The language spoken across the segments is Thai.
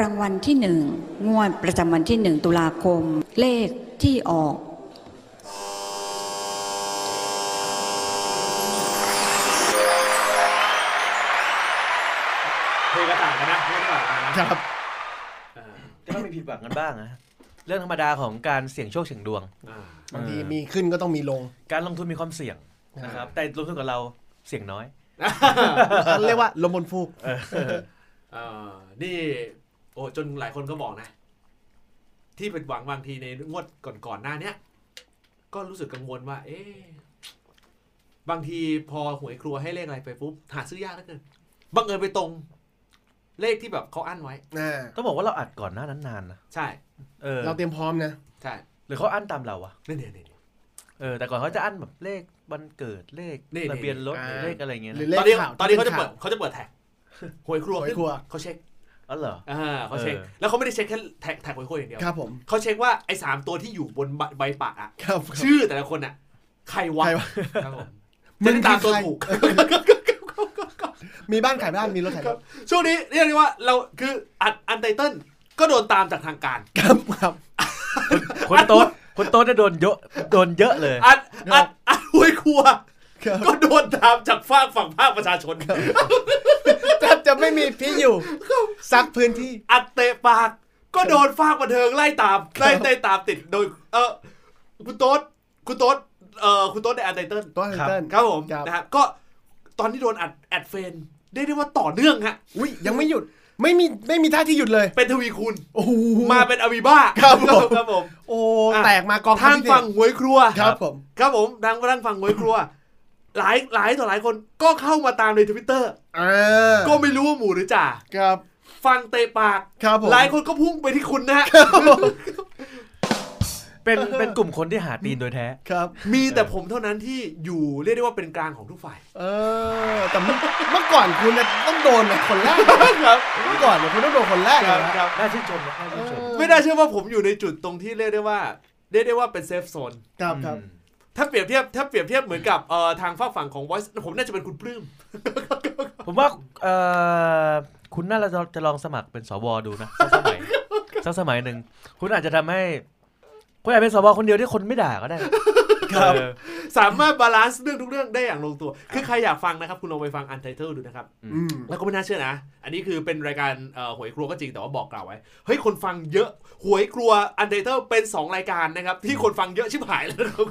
รางวัลที่หนึ่งงวดประจำวันที่หนึ่งตุลาคม เลขที่ออก เพลงกระต่างกันนะเพลงกระต่างกันนะครับ อ่าก็ต้องมีผิดหวังกันบ้างนะเรื่องธรรมดาของการเสี่ยงโชคเสี่ยงดวง อ่าบางทีมีขึ้นก็ต้องมีลง การลงทุนมีความเสี่ยงนะครับ แต่ลงทุนกับเราเสี่ยงน้อย เรียกว่าลมบนฟูก เอ่อนี่โอ้จนหลายคนก็บอกนะ ที่เป็นหวังบางทีในงวดก่อนๆหน้าเนี้ยก็รู้สึกกังวลว่า เอ๊ะบางทีพอหวยครัวให้เลขอะไรไปปุ๊บหาซื้อยากเหลือเกินบังเอิญไปตรง เลขที่แบบเขาอั้นไว้ อ่าต้องบอกว่าเราอัดก่อนหน้านั้นนานนะใช่ เออเราเตรียมพร้อมนะใช่หรือเขาอั้นตามเราอะนี่นี่นี่เออแต่ก่อนเขาจะอั้นแบบเลขวันเกิดเลขนี่ ทะเบียนรถอ่าเลขอะไรเงี้ยหรือนะเลตขอนนี้ข่าวตอนนี้เขาที่จะป็เปิดเขาจะเปิดแท็กหวยครัวหวยครัว เขาเช็ค อ๋อเหรอ อ่าเขาเช็คเออแล้วเขาไม่ได้เช็คแค่แท็กแท็กหวยครัวอย่างเดียวครับผมเขาเช็คว่าไอ้สามตัวที่อยู่บนใบใบปะอะครับชื่อแต่ละคนอะใครวะใครวะครับผมมึจะงได้ตามตัวคือใครถูกมีบ้านขายบ้านมีรถขายรถช่วงนี้เรียกได้ว่าเราคืออัดอันไตเติ้ลก็โดนตามจากทางการ ครับครับคนโต๊ดคนโต๊ดจะโดนเยอะโดนเยอะเลย อัดอัดอัดหวยครัวครับก็โดนตามจากฝากฝั่งภาคประชาชนแทบ จะไม่มีพี่อยู่ซักพื้นที่ อัดเตะปาก ก็โดนฝากบันเทิงไล่ตามไล่ไล่ตามติดโดย เออคุณโต๊ดคุณโต๊ดเอ่อคุณโต๊ดในอันไตเติ้ลตัวไทเติ้ลครับผมครับนะฮะก็ตอนที่โดนอัดแอดเฟนได้ได้ว่าต่อเนื่องฮะอุ้ยยังไม่หยุดไม่มีไม่มีท่าที่หยุดเลย เป็นทวีคูณโอ้โหมาเป็นอวีบ้าครับผมครับผม โอ้อะแตกมากองทางทัพพิเศษฝั่งหวยครัวครับผม ครับผมทางทางฝั่งหวยครัว หลายหลายต่อหลายคนก็เข้ามาตามในทวิตเตอร์อ่าก็ไม่รู้ว่าหมู่หรือจ่าครับ ฟังเตะปากครับผมหลายคนก็พุ่งไปที่คุณนะฮะเป็นเป็นกลุ่มคนที่หาตีนโดยแท้ครับ มีแต่ผมเท่านั้นที่อยู่เรียกได้ว่าเป็นกลางของทุกฝ่าย เออแต่เมื่อเมื่อก่อนคุณน่ะต้องโดนนะคนแรกครับเมื่อก่อนเนี่ยคุณต้องโดนคนแรกคเลรับยนะครับน่าชื่นชมนะน่าชื่นชม ไม่น่าเชื่อว่าผมอยู่ในจุดตรงที่เรียกได้ว่าเรียกได้ว่าเป็นเซฟโซนครับครับอืม ถ้าเปรียบเทียบถ้าเปรียบเทียบเหมือนกับเอ่อทางฝากฝั่งของ Voice ผมน่าจะเป็นคุณปลื้ม ผมว่าเอ่อคุณน่าจะจะลองสมัครเป็นสวดูนะสักสมัยสักสมัยหนึ่ง คุณอาจจะทำให้คุณอาจเป็นสวคนเดียวที่คนไม่ด่าก็ได้ครับ เออ สามารถบาลานซ์เรื่องทุกเรื่องได้อย่างลงตัว คือใครอยากฟังนะครับ คุณลองไปฟัง Untitled ดูนะครับ อืม แล้วก็ไม่น่าเชื่อนะ อันนี้คือเป็นรายการเอ่อหวยครัวก็จริงแต่ว่าบอกกล่าวไว้ เฮ้ย คนฟังเยอะ หวยครัว Untitled เป็น 2 รายการนะครับ ที่คนฟังเยอะชิบหายแล้วนะครับ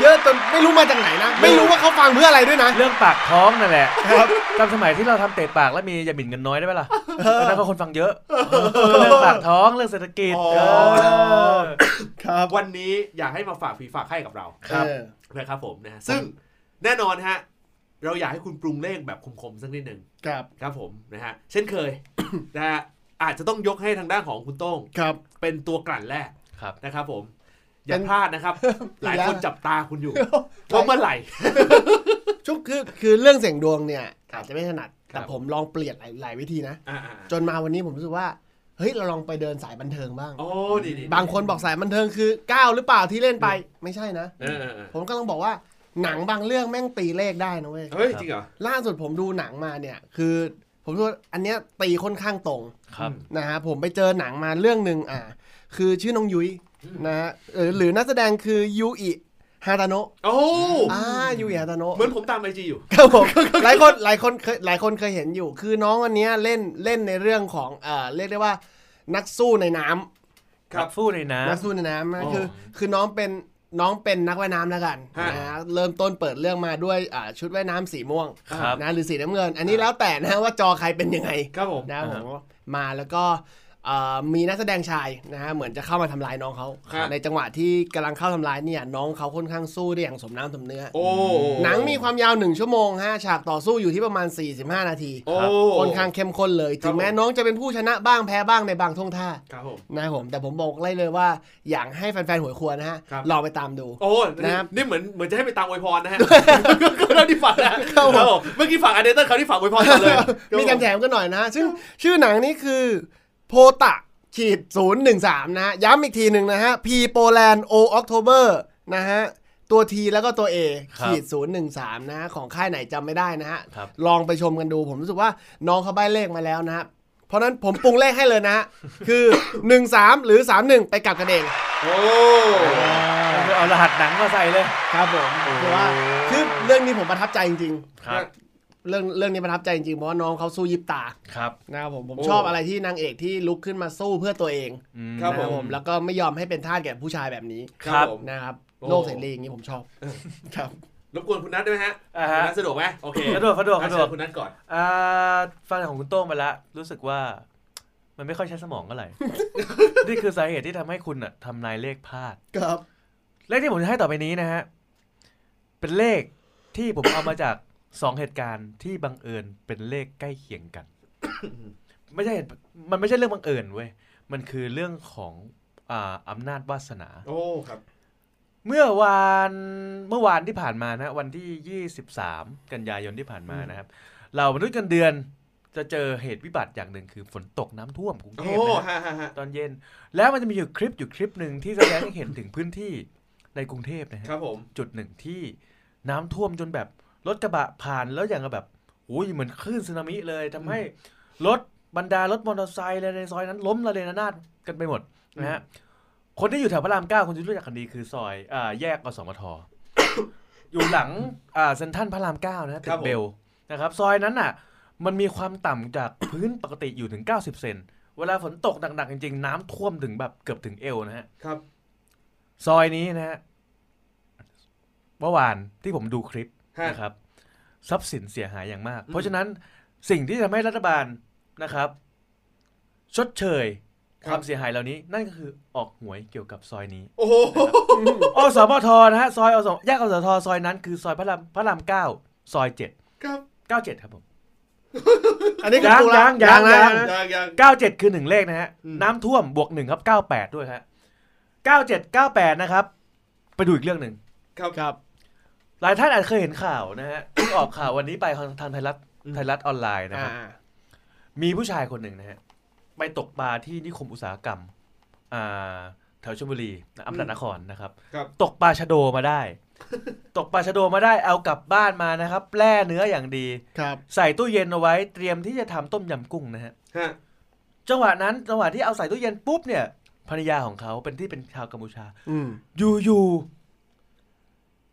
เยอะจนไม่รู้มาจากไหนนะ ไม่รู้ว่าเขาฟังเพื่ออะไรด้วยนะ เรื่องปากท้องนั่นแหละครับจำสมัยที่เราทำเตะปากแล้วมียาหมิ่นเงินน้อยได้ไหมล่ะตอนนั้นก็คนฟังเยอะ เรื่องปากท้องเรื่องเศรษฐกิจอ๋อ เออ ครับวันนี้อยากให้มาฝากฝีฝากให้กับเราครับ เออ นะครับผมนะฮะซึ่งแน่นอนฮะเราอยากให้คุณปรุงเลขแบบคมๆสักนิดหนึ่งครับ ครับผมนะฮะเช่นเคย นะฮะอาจจะต้องยกให้ทางด้านของคุณโต้ง ครับ เป็นตัวกลั่นแรกครับ นะครับผม อย่าเป็นพลาดนะครับ หลายคนอีกแล้วจับตาคุณอยู่ว่าเมื่อไหร่ชุกคือคือเรื่องเสียงดวงเนี่ยอาจจะไม่ถนัดครับแต่ผมลองเปลี่ยนหลายหลายวิธีนะอ่าจนมาวันนี้ผมรู้สึกว่า เฮ้ย เราลองไปเดินสายบันเทิงบ้างๆโอ้ดีดีบางคนบอกสายบันเทิงคือก้าวหรือเปล่าที่เล่นไปไม่ใช่นะเออเออเออผมก็ต้องบอกว่าหนังบางเรื่องแม่งตีเลขได้นะเว้ย เฮ้ย จริงเหรอ ล่าสุดผมดูหนังมาเนี่ยคือ ผมรู้ว่าอันเนี้ยตีค่อนข้างตรงครับนะฮะผมไปเจอหนังมาเรื่องหนึ่งอ่าคือชื่อน้องยุ้ยอืม นะฮะเออหรือนักแสดงคือยูอิฮาตาโนะโอ้อ่ายูอิฮาตาโนะเหมือนผมตามไอจีอยู่ครับผมหลายคนหลายคนเคยหลายคนเคยเห็นอยู่ คือน้องอันเนี้ยเล่นเล่นในเรื่องของเอ่อเรียกได้ว่านักสู้ในน้ำครับฟู่ในน้นักสู้ในน้ำนะอ๋อคือ คือน้องเป็นน้องเป็นนักว่ายน้ำแล้วกันฮะ นะฮะเริ่มต้นเปิดเรื่องมาด้วยอ่าชุดว่ายน้ำสีม่วงำครับ นะหรือสีน้ำเงิน อันนี้แล้วแต่นะว่าจอใครเป็นยังไงครับผม นะผอ่าฮะมมาแล้วก็เอ่อ มีนักแสดงชายนะฮะเหมือนจะเข้ามาทำร้ายน้องเขาครับในจังหวะที่กำลังเข้าทำร้ายเนี่ยน้องเขาค่อนข้างสู้ได้อย่างสมน้ำสมเนื้อโอ้หนังมีความยาวหนึ่งชั่วโมงฮะฉากต่อสู้อยู่ที่ประมาณ 45 นาทีโอ้ค่อนข้างเข้มข้นเลยครัถึบงแม้ผมน้องจะเป็นผู้ชนะบ้างแพ้บ้างในบางท่วงท่าครับผมนะครับผมแต่ผมบอกเลยเลยว่าอยากให้แฟนๆหวยครัวนะฮะครับลองไปตามดูโอ้นะครับนี่เหมือนเหมือนจะให้ไปตามอวยพรนะฮะก็เท่าที่ฟังนะครับผมครับผมเมื่อกี้ฝั่งอันเดอร์เขาที่ฝั่งอวยพรก่อนเลยมีแถมๆกันหน่อยนะฮะซึ่งชื่อหนังนี้คือ โพตะขีดศูนย์หนึ่งสามนะฮะย้ำอีกทีหนึ่งนะฮะ P Poland O October นะฮะ ตัว T แล้วก็ตัว A ครับขีดศูนย์หนึ่งสามนะฮะ ของค่ายไหนจำไม่ได้นะฮะ ครับ ลองไปชมกันดูผมรู้สึกว่าน้องเขาใบ้เลขมาแล้วนะฮะ เพราะฉะนั้นผมปรุงเลขให้เลยนะฮะ คือ 1 3 หรือ 3 1 ไปกลับกันเอง โอ้เอารหัสหนังมาใส่เลย ครับผมคือว่าคือเรื่องนี้ผมประทับใจจริงครับๆ เรื่องเรื่องนี้ประทับใจจริงๆเพราะว่าน้องเขาสู้ยิบตาครับ นะครับผมผมโอ้ ชอบอะไรที่นางเอกที่ลุกขึ้นมาสู้เพื่อตัวเองอืม ครับ นะครับผมแล้วก็ไม่ยอมให้เป็นทาสแก่ผู้ชายแบบนี้ครับผม นะครับโอ้ โลกเสรีอย่างนี้ผมชอบครับ รบกวนคุณนัทได้ไหมฮะอ่าคุฮะณนัทสะดวกไหมโอเคสะดวกสะดวกอ่สะดวกเชิญคุณนัทก่อน อ่าฟังของคุณโต้งไปแล้วรู้สึกว่า มันไม่ค่อยใช้สมองเท่าไหร่ นี่คือสาเหตุที่ทำให้คุณอะทำนายเลขพลาด ครับ เลขที่ผมจะให้ต่อไปนี้นะฮะ เป็นเลขที่ผมเอามาจาก สองเหตุการณ์ที่บังเอิญเป็นเลขใกล้เคียงกัน ไม่ใช่เหตุมันไม่ใช่เรื่องบังเอิญเว้ยมันคือเรื่องของอ่าอำนาจวาสนา โอ้ครับ เมื่อวานเมื่อวานที่ผ่านมานะ วันที่ 23 กันยายนที่ผ่านมานะครับ เรามนุษย์เงินเดือนจะเจอเหตุวิบัติอย่างหนึ่งคือฝนตกน้ำท่วมกรุงเทโอ้พนะฮะฮะฮะฮะตอนเย็น แล้วมันจะมีอยู่คลิปอยู่คลิปหนึ่งที่แสดงให้เห็นถึงพื้นที่ในกรุงเทพนะฮะครับผมจุดหนึ่งที่น้ำท่วมจนแบบ รถกระบะผ่านแล้วอย่างกับแบบโอ้ยเหมือนคลื่นสึนามิเลยทำให้รถบรรดารถมอเตอร์ไซค์อะไรในซอยนั้น ล้มระเนระนาดกันไปหมดนะฮะคนที่อยู่แถวพระรามเก้าคนที่รู้จักกันดีคือซอยอ่าแยกกสมทอยู่หลังอ่าเซ็นทรัลพระรามเก้านะฮะตึครักบผมเบลนะครับ ซอยนั้นน่ะ มันมีความต่ำจากพื้นปกติอยู่ถึง 90 เซนเวลาฝนตกหนักๆจริง ๆ น้ำท่วมถึงแบบเกือบถึงเอวนะฮะครับ ซอยนี้นะฮะเมื่อวานที่ผมดูคลิปฮะ นะครับทรัพย์สินเสียหายอย่างมากอืมเพราะฉะนั้นสิ่งที่ทำให้รัฐบาลนะครับ ชดเชยความเสียหายเหล่านี้นั่นก็คือออกหวยเกี่ยวกับซอยนี้ โอ้โหอสมทนะฮะซอยอสมแยกอสมทซอยนั้นคือซอยพระรามพระรามเก้าซอยเจ็ดครับเก้าเจ็ดครับผมอันนี้คือยังปรุงละยังยังนะยังนะยังยังเก้าเจ็ดคือหนึ่งเลขนะฮะอืมน้ำท่วมบวกหนึ่งครับเก้าแปดด้วยฮะเก้าเจ็ดเก้าแปดนะครับ ไปดูอีกเรื่องหนึ่งครับครับ หลายท่านอาจเคยเห็นข่าวนะฮะที่ออกข่าววันนี้ไปทางทางไทยรัฐอืมไทยรัฐออนไลน์นะคอ่ารับมีผู้ชายคนหนึ่งนะฮะไปตกปลาที่นิคมอุตสาหกรรมอ่าแถวชลบุรีนะอำนาจนครนะครับ ครับ ตกปลาชะโดมาได้ ตกปลาชะโดมาได้เอากลับบ้านมานะครับแล่เนื้ออย่างดี ครับ ใส่ตู้เย็นเอาไว้เตรียมที่จะทำต้มยำกุ้งนะฮะฮะจังหวะนั้นจังหวะที่เอาใส่ตู้เย็นปุ๊บเนี่ยภรรยาของเขาเป็นที่เป็นชาวกัมพูชา อืมอยู่ๆ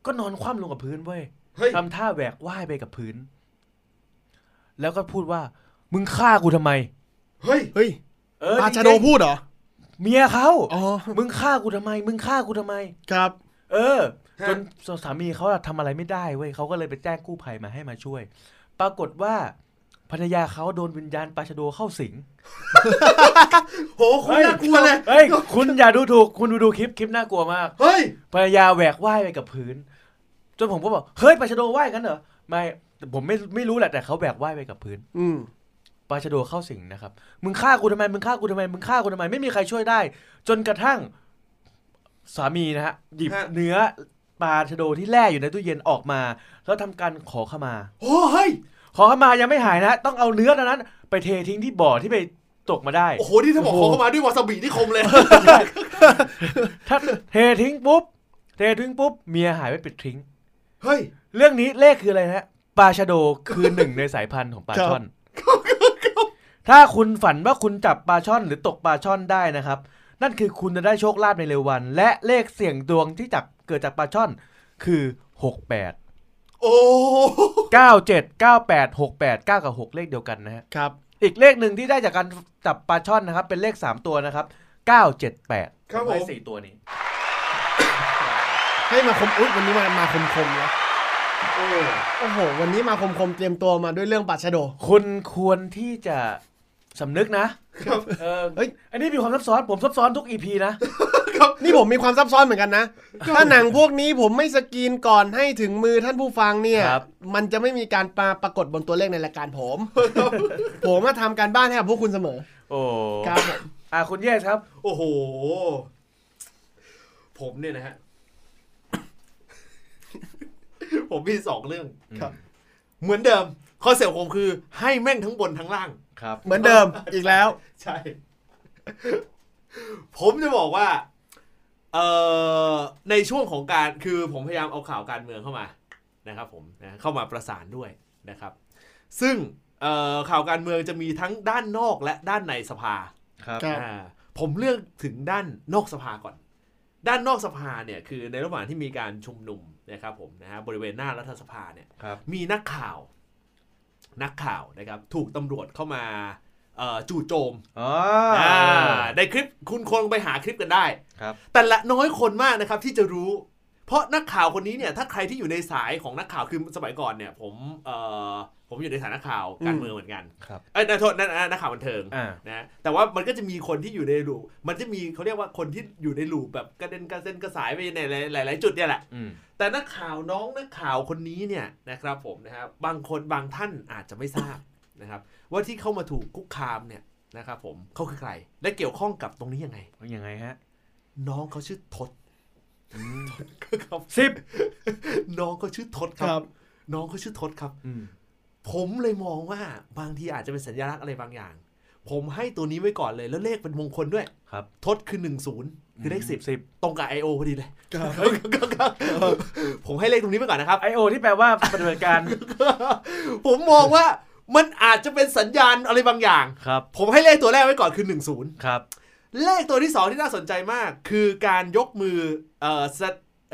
ก็นอนคว่ำลงกับพื้นเว้ยเฮ้ย ทำท่าแหวกว่ายไปกับพื้น แล้วก็พูดว่า มึงฆ่ากูทำไม เฮ้ย เฮ้ยเออปาจริงๆชาโดพูดเหรอ เมียเขาอ๋อ มึงฆ่ากูทำไม มึงฆ่ากูทำไม ครับ เออฮะจนสามีเขาอะทำอะไรไม่ได้เว้ยเขาก็เลยไปแจ้งกู้ภัยมาให้มาช่วย ปรากฏว่าภรรยาเขาโดนวิญญาณปาชาโดเข้าสิง โหคุณน่ากลัวเลย เฮ้ย คุณอย่าดูถูก คุณดูดูคลิป คลิปน่ากลัวมาก เฮ้ย ภรรยาแหวกว่ายไปกับพื้นจ นผมก็บอกเฮ้ยปลาชะโดว่ายกันเหรอไม่แต่ผมไม่ไม่รู้แหละแต่เขาแหวกว่ายไปกับพื้นอืมปลาชะโดเข้าสิงนะครับ มึงฆ่ากูทำไมมึงฆ่ากูทำไมมึงฆ่ากูทำไมไม่มีใครช่วยได้ จนกระทั่งสามีนะฮะหยิบฮะ เนื้อปลาชะโดที่แล่อยู่ในตู้เย็นออกมา แล้วทำการขอขมา โอ้เฮ้ยขอขมายังไม่หายนะต้องเอาเนื้อนั้น ไปเททิ้งที่บ่อที่ไปตกมาได้ โอ้โหนี่ถ้าบอกขอเข้ามาด้วยวาซาบินี่คมเลย ถ้าเททิ้งปุ๊บ เททิ้งปุ๊บ เมียหายไปปิดทิ้ง เฮ้ย เรื่องนี้เลขคืออะไรนะฮะปลาชะโดคือหนึ่งในสายพันธุ์ของปลาช่อน ถ้าคุณฝันว่าคุณจับปลาช่อนหรือตกปลาช่อนได้นะครับ นั่นคือคุณจะได้โชคลาภในเร็ววัน และเลขเสี่ยงดวงที่จับเกิดจากปลาช่อนคือ 68 โอ้97 98 68 9กับ6เลขเดียวกันนะฮะ ครับ อีกเลขหนึ่งที่ได้จากการจับปลาช่อนนะครับ เป็นเลข 3 ตัวนะครับ 978ครับผม ได้สี่ตัวนี้ ให้มาคมอุ๊ยวันนี้มามาคมคมๆนะโอ้โอ้โห วันนี้มาคมคมๆเตรียมตัวมาด้วยเรื่องปัชโด คุณควรที่จะสำนึกนะครับเออเฮ้ย อันนี้มีความซับซ้อน ผมซับซ้อนทุกอีพีนะ นี่ผมมีความซับซ้อนเหมือนกันนะ ถ้าหนังพวกนี้ผมไม่สกรีนก่อนให้ถึงมือท่านผู้ฟังเนี่ยครับมันจะไม่มีการปราปรากฏบนตัวเลขในรายการผม ผมมาทำการบ้านให้กับพวกคุณเสมอ โอ้ครับผมอ่าคุณเยสครับ โอ้โห ผมเนี่ยนะฮะ ผมมีสองเรื่องครับ เหมือนเดิมคอนเซ็ปต์ผมคือให้แม่งทั้งบนทั้งล่าง ครับ เหมือนเดิมอีกแล้ว ใช่ ผมจะบอกว่าเอ่อในช่วงของการคือผมพยายามเอาข่าวการเมืองเข้ามานะครับ ผมนะเข้ามาประสานด้วยนะครับ ซึ่งเอ่อข่าวการเมืองจะมีทั้งด้านนอกและด้านในสภาครับครับอ่าผมเลือกถึงด้านนอกสภาก่อน ด้านนอกสภาเนี่ยคือในระหว่างที่มีการชุมนุมนะครับผมนะฮะบริเวณหน้ารัฐสภาเนี่ยครับมีนักข่าวนักข่าวนะครับถูกตำรวจเข้ามาเอ่อจู่โจมอ๋ออ่าในคลิปคุณคงไปหาคลิปกันได้ครับแต่ละน้อยคนมากนะครับที่จะรู้ เพราะนักข่าวคนนี้เนี่ยถ้าใครที่อยู่ในสายของนักข่าวคือสมัยก่อนเนี่ย ผมเอ่อผมอยู่ในสายนักข่าวการอืมเมืองเหมือนกันครับเอ้ยนักโทษนักนักข่าวบันเทิงอ่า นะแต่ว่ามันก็จะมีคนที่อยู่ในลูปมันจะมีเขาเรียกว่าคนที่อยู่ในลูปแบบกระเด็นกระเซ็นกระสายไปในหลาย ๆ จุดเนี่ยแหละ อืม แต่นักข่าวน้องนักข่าวคนนี้เนี่ยนะครับผมนะครับบางคนบางท่านอาจจะไม่ทราบนะครับ ว่าที่เข้ามาถูกคุกคามเนี่ยนะครับผมเขาคือใคร และเกี่ยวข้องกับตรงนี้ยังไงว่ายังไงฮะ น้องเขาชื่อทศ ครับสิบน้องเขาชื่อทศคครัรับ บ น้องเขาชื่อทศครับ อืมผมเลยมองว่าบางทีอาจจะเป็นสัญลักษณ์อะไรบางอย่าง ผมให้ตัวนี้ไว้ก่อนเลยแล้วเลขเป็นมงคลด้วย ครับทศคือหนึ่งศูนย์คือเลขสิบสิบตรงกับ I.O. พอดีเลย ครับ ผมให้เลขตรงนี้ไปก่อนนะครับ ไอโอที่แปลว่าปฏิบัติการ ผมมองว่ามันอาจจะเป็นสัญญาณอะไรบางอย่าง ครับผมให้เลขตัวแรกไว้ก่อนคือ 10 ครับ เลขตัวที่ 2 ที่น่าสนใจมาก คือการยกมือเอ่อสะ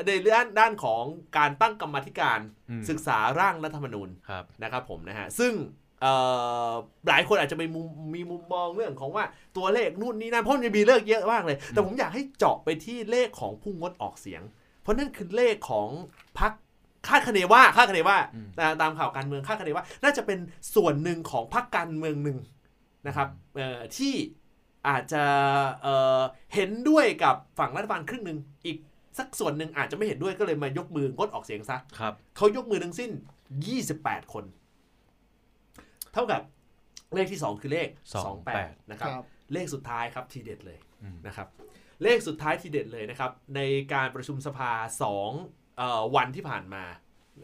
ในด้านด้านของการตั้งกรรมาธิการอืมศึกษาร่างรัฐธรรมนูญครับนะครับผมนะฮะซึ่งเอ่อหลายคนอาจจะมีมุมมีมุมมองเรื่องของว่าตัวเลขนู่นนี่นั่นเพราะมันจะมีเลขเยอะมากเลย แต่ผมอยากให้เจาะไปที่เลขของผู้งดออกเสียง เพราะนั่นคือเลขของพรรคคาดคะเนว่าคาดคะเนว่าอืมตามตามข่าวการเมืองคาดคะเนว่า น่าจะเป็นส่วนหนึ่งของพรรคการเมืองหนึ่งนะครับเอ่อที่ อาจจะเอ่อเห็นด้วยกับฝั่งรัฐบาลครึ่งหนึ่งอีกสักส่วนหนึ่งอาจจะไม่เห็นด้วยก็เลยมายกมืองดออกเสียงซะครับเขายกมือทั้งสิ้น 28 คน เท่ากับเลขที่ 2 คือเลข 28 นะครับครับเลขสุดท้ายครับทีเด็ดเลยอืมนะครับ เลขสุดท้ายทีเด็ดเลยนะครับ ในการประชุมสภา2เอ่อวันที่ผ่านมา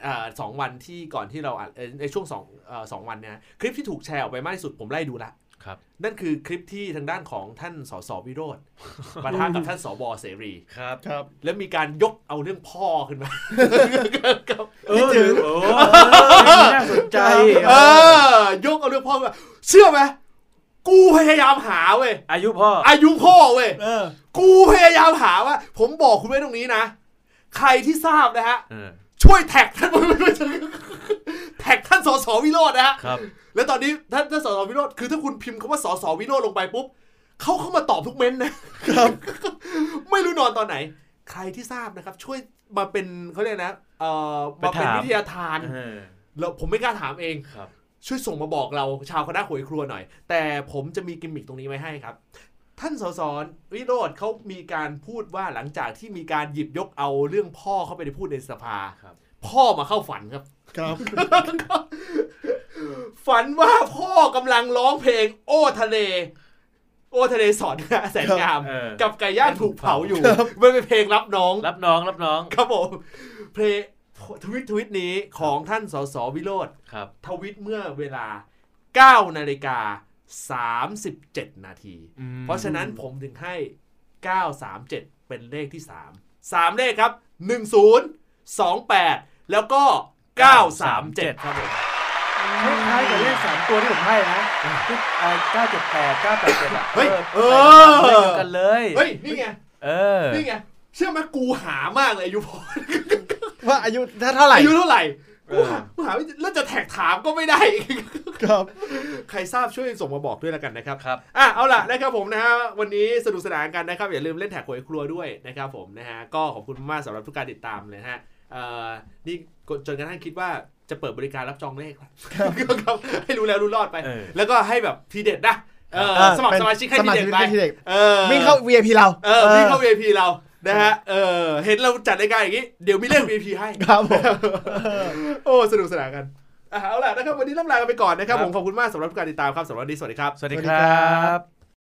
เอ่อสองวันที่ก่อนที่เราอัดเอ่อในช่วงสองเอ่อสองวันเนี้ยคลิปที่ถูกแชร์ออกไปมากที่สุดผมไล่ดูละ ครับนั่นคือคลิปที่ทางด้านของท่านสสวิโรธปะทะกับท่านสบเสรีครับครับ แล้วมีการยกเอาเรื่องพ่อขึ้นมาเออถึงโอ้น่าสนใจเออยกเอาเรื่องพ่อมาเชื่อไหมกูพยายามหาเว้ยอายุพ่อ อายุพ่อเว้ยเออกูพยายามหาว่า ผมบอกคุณไว้ตรงนี้นะ ใครที่ทราบนะฮะเออช่วยแท็กท่าน แท็กท่านสสวิโรจน์นะฮะครับ แล้วตอนนี้ท่านท่านสสวิโรจน์คือถ้าคุณพิมพ์คำว่าสสวิโรจน์ลงไปปุ๊บเขาเข้ามาตอบทุกเม้นต์นะครับ ไม่รู้นอนตอนไหน ใครที่ทราบนะครับ ช่วยมาเป็นเขาเรียกนะเอ่อมาเป็นไปถามวิทยาทานเออแล้วผมไม่กล้าถามเองครับ ช่วยส่งมาบอกเราชาวคณะหวยครัวหน่อย แต่ผมจะมีกิมมิคตรงนี้ไว้ให้ครับ ท่านสสวิโรธเขามีการพูดว่าหลังจากที่มีการหยิบยกเอาเรื่องพ่อเข้าไปในพูดในสภาครับพ่อมาเข้าฝันครับ ครับ ฝันว่าพ่อกำลังร้องเพลง โอ้ทะเล โอ้ทะเลสอนนะแสนงาม เออ กับไก่ย่างถูกเผาอยู่มันเป็นเพลงรับน้อง รับน้องรับน้องครับผมเพลงทวิตทวิตนี้ของท่านสสวิโรธครับ ทวิตเมื่อเวลา 9 นาฬิกา 37 นาทีอืมเพราะฉะนั้นผมถึงให้ 937 เป็นเลขที่ 3 3 เลขครับ 10 28 แล้วก็ 937 ครับผมคล้ายๆกับเลขสามตัวที่ผมให้นะที่เก้าเจ็ดแปดเก้าแปดเจ็ดอะเฮ้ยเอเลขอเดียวกันเลยเฮ้ยนี่ไงเออนี่ไงเชื่อไหมกูหามากเลยอายุพอว่าอายุถ้าเท่าไหร่อายุเท่าไหร่เอกูอหากูหาไม่แล้วจะแท็กถามก็ไม่ได้ครับ ใครทราบช่วยส่งมาบอกด้วยแล้วกันนะครับครับอะเอาล่ะนะครับผมนะฮะวันนี้สนุกสนานกันนะครับอย่าลืมเล่นแท็กหวยครัวด้วยนะครับผมนะฮะก็ขอบคุณมากสำหรับทุกการติดตามเลยนะฮะเอ่อ นี่จนกระทั่งคิดว่าจะเปิดบริการรับจองเลขแล้วครับให้รู้แล้วรู้รอดไปเออแล้วก็ให้แบบทีเด็ดนะเออเออสมัครเป็นสมาชิกให้สทีมัครเด็ดสไปมาชิกให้ทีเด็ดเออวิ่งเข้า VIP เราเออวิ่งเข้า VIP เรานะฮะ เออ เห็นเราจัดรายการอย่างนี้ เดี๋ยวมีเลข VIP ให้ ครับผม โอ้ สนุกสนานกันอะเอาล่ะนะครับ วันนี้ล่ำลากันไปก่อนนะครับครับผม ขอบคุณมากสำหรับทุกการติดตามครับสำหรับวันนี้ สวัสดีครับ สวัสดีครับ